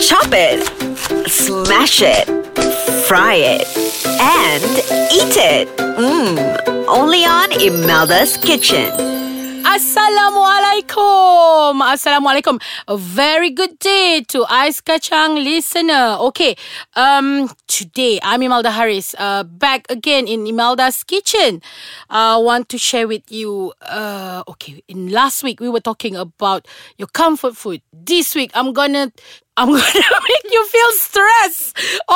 Chop it, smash it, fry it, and eat it. Mmm. Only on Imelda's Kitchen. Assalamualaikum. Assalamualaikum. A very good day to Ice Kacang listener. Okay, um, today I'm Imelda Harris, uh, back again in Imelda's kitchen. I uh, want to share with you. Uh, okay, in last week we were talking about your comfort food. This week I'm gonna I'm gonna make you feel stress.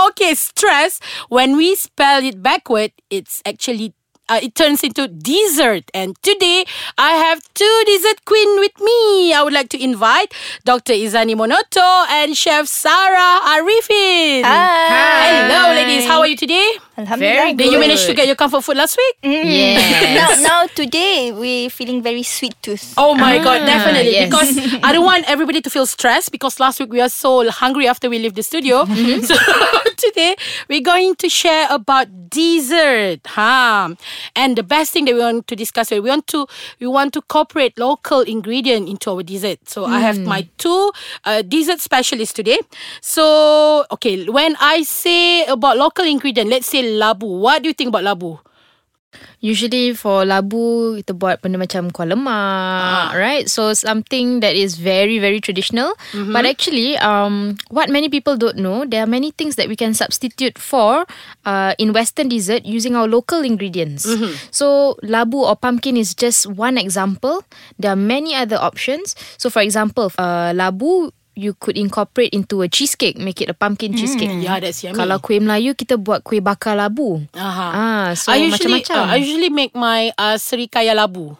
Okay, stress. When we spell it backward, it's actually uh, it turns into dessert. And today I have two dessert queen with me. I would like to invite Dr. Ezani Monoto and Chef Sarah Ariffin. Hi. Hello, ladies. How are you today? Alhamdulillah. Did you manage to get your comfort food last week? Mm. Yes. now, now today we're feeling very sweet tooth. Oh my ah, god, definitely. yes. Because I don't want everybody to feel stressed because last week we are so hungry after we leave the studio. Mm-hmm. So today we're going to share about dessert. Huh? And the best thing that we want to discuss here, we want to we want to incorporate local ingredient into our dessert. So I have mm. my two uh, dessert specialists today. So okay, when I say about local ingredient, let's say labu. What do you think about labu? Usually for labu kita buat benda macam kuah lemak, right? So something that is very very traditional. But actually, um, what many people don't know, there are many things that we can substitute for uh, in Western dessert using our local ingredients. So labu or pumpkin is just one example. There are many other options. So for example, uh, labu you could incorporate into a cheesecake, make it a pumpkin cheesecake. Yeah, that's yummy. Kalau kuih Melayu kita buat kuih bakar labu. Aha. Ah, so I usually macam-macam. uh, I usually make my uh, serikaya labu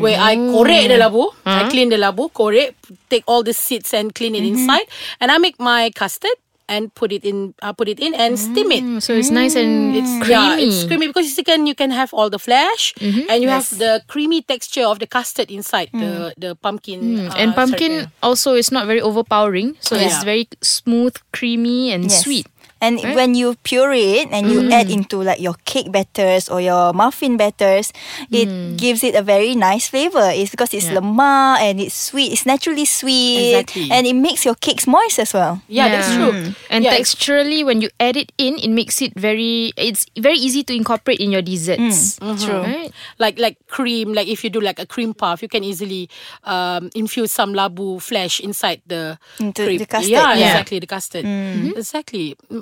where I korek the labu, I clean the labu, korek, take all the seeds and clean it inside, and I make my custard and put it in, uh, put it in and steam it. Mm, so it's nice and it's creamy. Yeah, it's creamy because you can you can have all the flesh and you have the creamy texture of the custard inside the the pumpkin. uh, and pumpkin serikaya. also is not very overpowering, so it's very smooth, creamy, and Yes. sweet. And eh? when you puree it and you mm. add into like your cake batters or your muffin batters, it mm. gives it a very nice flavor. It's because it's Yeah. lemak and it's sweet. It's naturally sweet. Exactly. And it makes your cakes moist as well. Yeah, that's true. Mm. And Yeah, texturally, when you add it in, it makes it very. It's very easy to incorporate in your desserts. Mm-hmm. True. Right? like like cream like if you do like a cream puff you can easily um infuse some labu flesh inside the Into cream. the custard, yeah, yeah. exactly the custard mm-hmm. exactly Mm,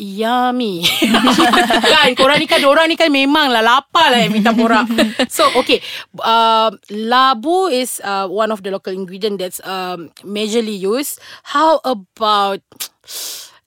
yummy. Kan korang ni kan orang ni kan memang lah lapar lah yang minta borak. So okay. Uh, labu is uh, one of the local ingredient that's um, majorly used. How about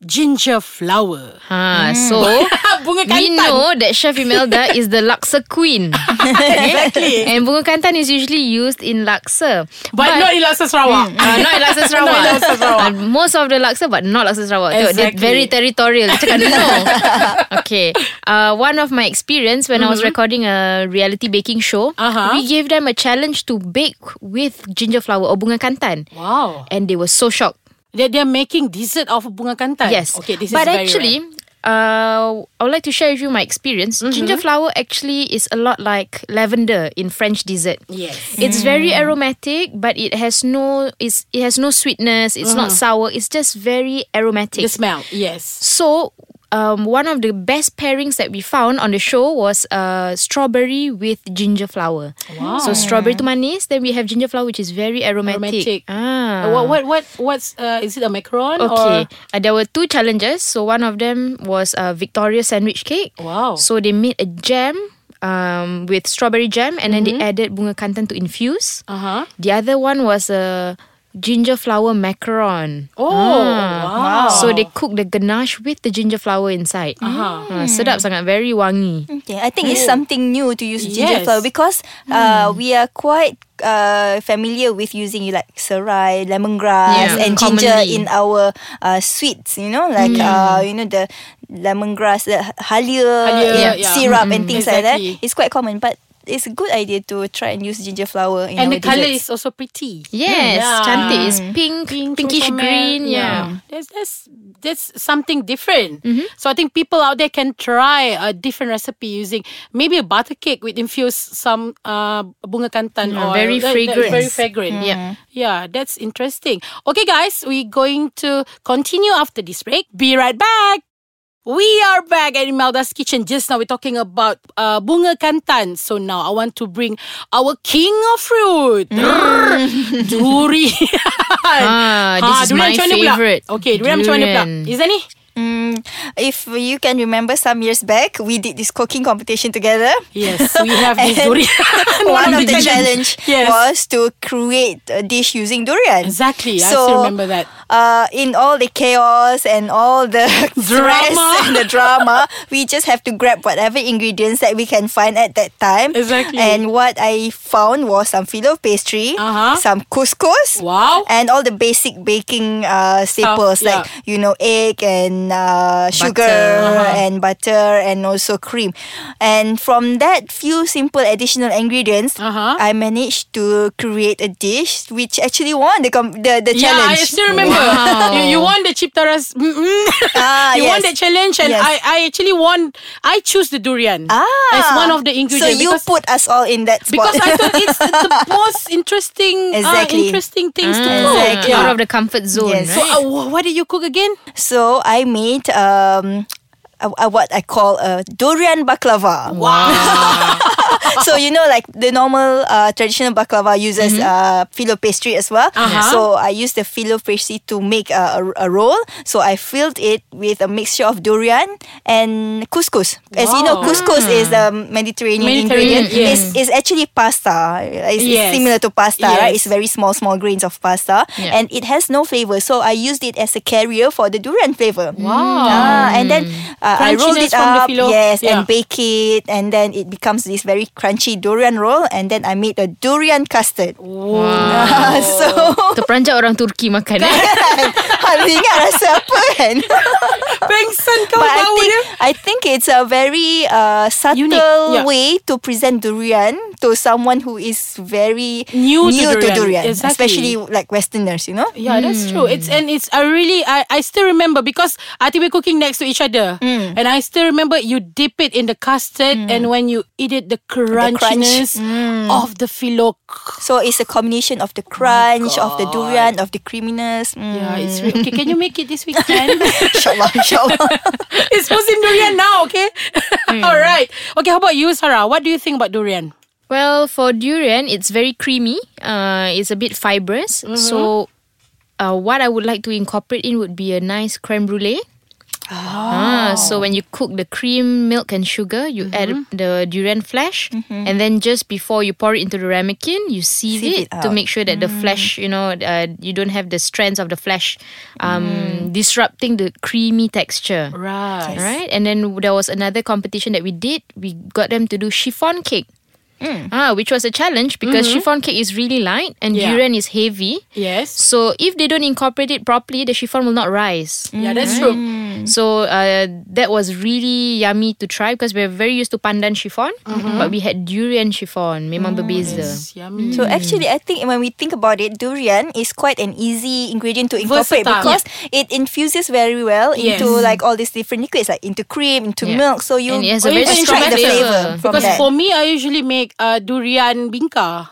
ginger flower Ha, so bunga we know that Chef Imelda is the laksa queen. exactly and bunga kantan is usually used in laksa. but, not in Laksa Sarawak Uh, not in Laksa Sarawak. Not in Laksa Sarawak. Uh, most of the Laksa but not Laksa Sarawak. Exactly. very territorial. Cakap no. okay. Uh, one of my experience when I was recording a reality baking show, Uh-huh. we gave them a challenge to bake with ginger flower or bunga kantan. wow And they were so shocked. They they're making dessert of bunga kantan. Yes. Okay, this but is very But actually, rare. uh, I would like to share with you my experience. Mm-hmm. Ginger flower actually is a lot like lavender in French dessert. yes. It's very aromatic, but it has no it's it has no sweetness. It's not sour. It's just very aromatic. The smell, yes. So, um, one of the best pairings that we found on the show was uh, strawberry with ginger flower. Wow. So strawberry to manis, then we have ginger flower, which is very aromatic. Aromatic. Ah. Uh, What what what what's uh, is it a macaron Okay, or uh, there were two challenges. So one of them was a Victoria sandwich cake. Wow. So they made a jam um, with strawberry jam, and then they added bunga kantan to infuse. uh-huh. The other one was a ginger flower macaron. Oh, Ah. wow. So they cook the ganache with the ginger flower inside. Uh-huh. Ah, sedap sangat, very wangi. Okay, I think it's something new to use ginger Yes. flower because uh, we are quite uh, familiar with using like serai, lemongrass, Yeah, and ginger commonly. in our uh, sweets. You know, like uh, you know the lemongrass, the halia, Halia, yeah, yeah. syrup, and things like that. Exactly. It's quite common, but it's a good idea to try and use ginger flower in the colour. and the color desserts. is also pretty. Yes, Yeah. cantik. It's pink, Pink, pinkish chocomel, green. Yeah. That's that's that's something different. Mm-hmm. So I think people out there can try a different recipe using maybe a butter cake with infuse some uh, bunga kantan Yeah, or very that- fragrant. very fragrant. Yeah. Yeah, that's interesting. Okay, guys, we're going to continue after this break. Be right back. We are back at Imelda's kitchen. Just now we're talking about uh, bunga kantan. So now I want to bring our king of fruit, durian. Ah, this is durian my favourite. Okay, durian macam mana pula? Durian. Izan ni? Mm, if you can remember some years back, we did this cooking competition together. Yes, we have this durian. One of the challenge Yes. was to create a dish using durian. Exactly, I So, still remember that. Uh, in all the chaos and all the Drama. and the drama, we just have to grab whatever ingredients that we can find at that time. Exactly. And what I found was some filo pastry, Uh-huh. some couscous, Wow. and all the basic baking uh, staples yeah. like you know egg and uh, sugar Uh-huh. and butter and also cream. And from that few simple additional ingredients, Uh-huh. I managed to create a dish which actually won the com- the, the Yeah, challenge. I still remember. Wow. You, you won the Chiptaras. Mm-mm. Ah, you won yes. that challenge, and Yes. I, I actually won. I choose the durian Ah, as one of the ingredients. So you because, put us all in that spot. because I thought it's the most interesting, Exactly. uh, interesting things to Ah, cook. Exactly. Out of the comfort zone, Yes. So, right? uh, what did you cook again? So I made um, a, a, what I call a durian baklava. So you know, like the normal uh, traditional baklava uses uh, filo pastry as well. Uh-huh. So I used the filo pastry to make a, a, a roll. So I filled it with a mixture of durian and couscous. As you know, Wow. couscous is a Mediterranean, Mediterranean, ingredient. yes. It's, it's actually pasta. It's, Yes. similar to pasta, right? It's very small, small grains of pasta, Yeah. and it has no flavor. So I used it as a carrier for the durian flavor. Wow. Ah, and then uh, I rolled it up, filo. yes, Yeah. and bake it, and then it becomes this very crunchy durian roll, and then I made a durian custard. Wow. so Terperanjat orang Turki makan eh? Harus ingat rasa apa kan? Pengsan kau But I bau think dia. I think it's a very uh, subtle Unique, yeah. way to present durian to someone who is very New to durian. Exactly. especially like Westerners, you know. Yeah, that's true. It's and it's I really I, I still remember because I think we're cooking next to each other, and I still remember you dip it in the custard, and when you eat it, the crunchiness of the filo. So it's a combination of the crunch, of the durian, of the creaminess. Mm. Yeah, it's re- okay. Can you make it this weekend? Inshallah, inshallah. it's Muslim durian now, okay? All right. Okay, how about you, Sarah? What do you think about durian? Well, for durian, it's very creamy. Uh, it's a bit fibrous. So, uh, what I would like to incorporate in would be a nice creme brulee. Ah, so when you cook the cream, milk, and sugar, you add the durian flesh, and then just before you pour it into the ramekin, you sieve, Sieve it, it to make sure that the flesh, you know, uh, you don't have the strands of the flesh um, disrupting the creamy texture. Right. Right, and then there was another competition that we did. We got them to do chiffon cake. Ah, which was a challenge because chiffon cake is really light and Yeah. durian is heavy. Yes. So if they don't incorporate it properly, the chiffon will not rise. Yeah, that's true. So uh, that was really yummy to try because we're very used to pandan chiffon, but we had durian chiffon. Memang berbeza. It's yummy. So actually, I think when we think about it, durian is quite an easy ingredient to incorporate Versatile. because it infuses very well Yes. into like all these different liquids, like into cream, into Yeah. milk. So you And it has a very strong the flavor. flavor from Because that. for me, I usually make uh, durian bingka.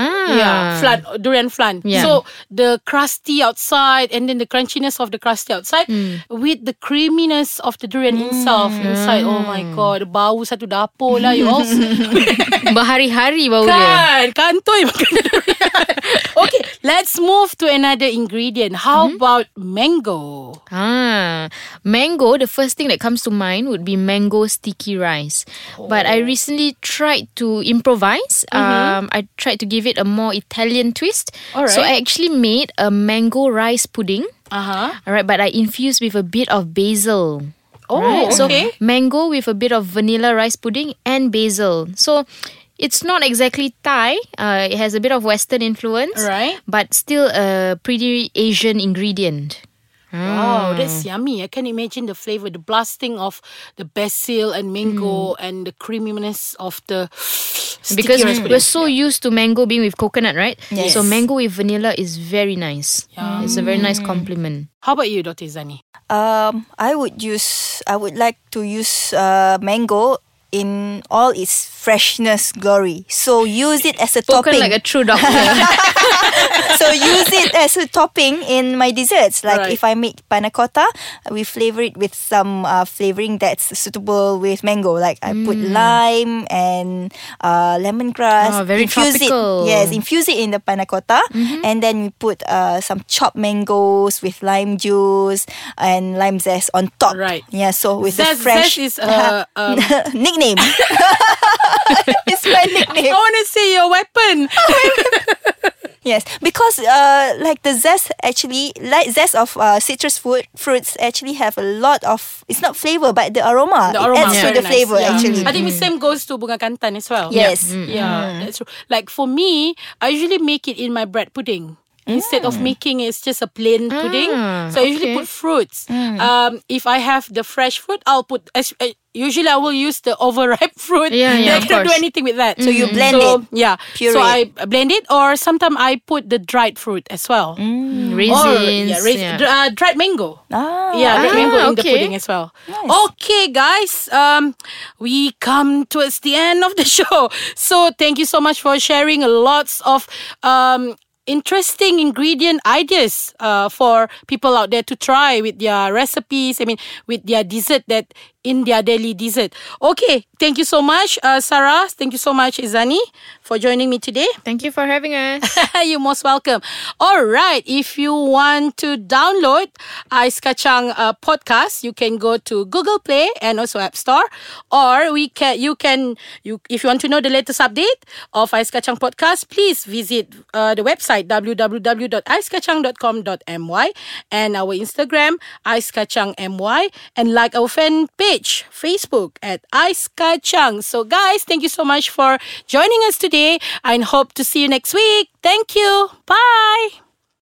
Ah. Yeah, flan, durian flan. Yeah. So the crusty outside and then the crunchiness of the crusty outside with the creaminess of the durian itself inside. Oh my god, bau satu dapur lah you all. Berhari-hari bau dia. kan, kantoi makan durian. okay, let's move to another ingredient. How about mango? Ah, mango. The first thing that comes to mind would be mango sticky rice. But I recently tried to improvise. Um, I tried to give it a more Italian twist. Alright. So I actually made a mango rice pudding. Uh huh. All right, but I infused with a bit of basil. Oh, right? So okay. mango with a bit of vanilla rice pudding and basil. So it's not exactly Thai. Uh, it has a bit of Western influence, Right. But still a pretty Asian ingredient. Wow, that's yummy. I can imagine the flavor, the blasting of the basil and mango and the creaminess of the Because rice we're pudding. so used to mango being with coconut, right? Yes. So mango with vanilla is very nice. Yeah. It's a very nice compliment. How about you, Dr. Zani? Um, I would use. I would like to use uh, mango in all its freshness glory. So use it as a Spoken topping. like a true doctor. so use it as a topping in my desserts. Like Right. if I make panna cotta, we flavor it with some uh, flavoring that's suitable with mango. Like I put lime and uh, lemongrass. Oh, very infuse tropical. It, yes, infuse it in the panna cotta, and then we put uh, some chopped mangoes with lime juice and lime zest on top. Right. Yeah. So with Zest- a fresh zest is, uh, um, nickname. it's my nickname. I want to say your weapon. Yes, because uh, like the zest actually, like zest of uh, citrus fruit fruits actually have a lot of. It's not flavor, but the aroma. The it aroma adds is to the nice. flavor Yeah. actually. I think the same goes to bunga kantan as well. Yes. Yeah, that's true. Like for me, I usually make it in my bread pudding. Instead of making it's just a plain pudding. Ah, so I usually okay. put fruits. Um, if I have the fresh fruit, I'll put. as- Usually, I will use the overripe fruit. Yeah, yeah, Then I of cannot do anything with that. So you blend so, it, Yeah. puree so. I blend it, or sometimes I put the dried fruit as well. Raisins. Or yeah, rais- yeah. dr- uh, dried mango. Ah. Yeah, red Ah, mango in the pudding as well. Okay, guys. Um, we come towards the end of the show. So thank you so much for sharing lots of um interesting ingredient ideas uh, for people out there to try with their recipes. I mean, with their dessert that in their daily dessert. Okay, thank you so much, uh, Sarah. Thank you so much, Ezani, for joining me today. Thank you for having us. You're most welcome. All right. If you want to download Ice Kacang uh, podcast, you can go to Google Play and also App Store. Or we can, you can, you if you want to know the latest update of Ice Kacang podcast, please visit uh, the website www.icekacang.com.my and our Instagram Ice Kacang MY and like our fan page Facebook at Ice Kacang. So guys, thank you so much for joining us today and hope to see you next week. Thank you. Bye.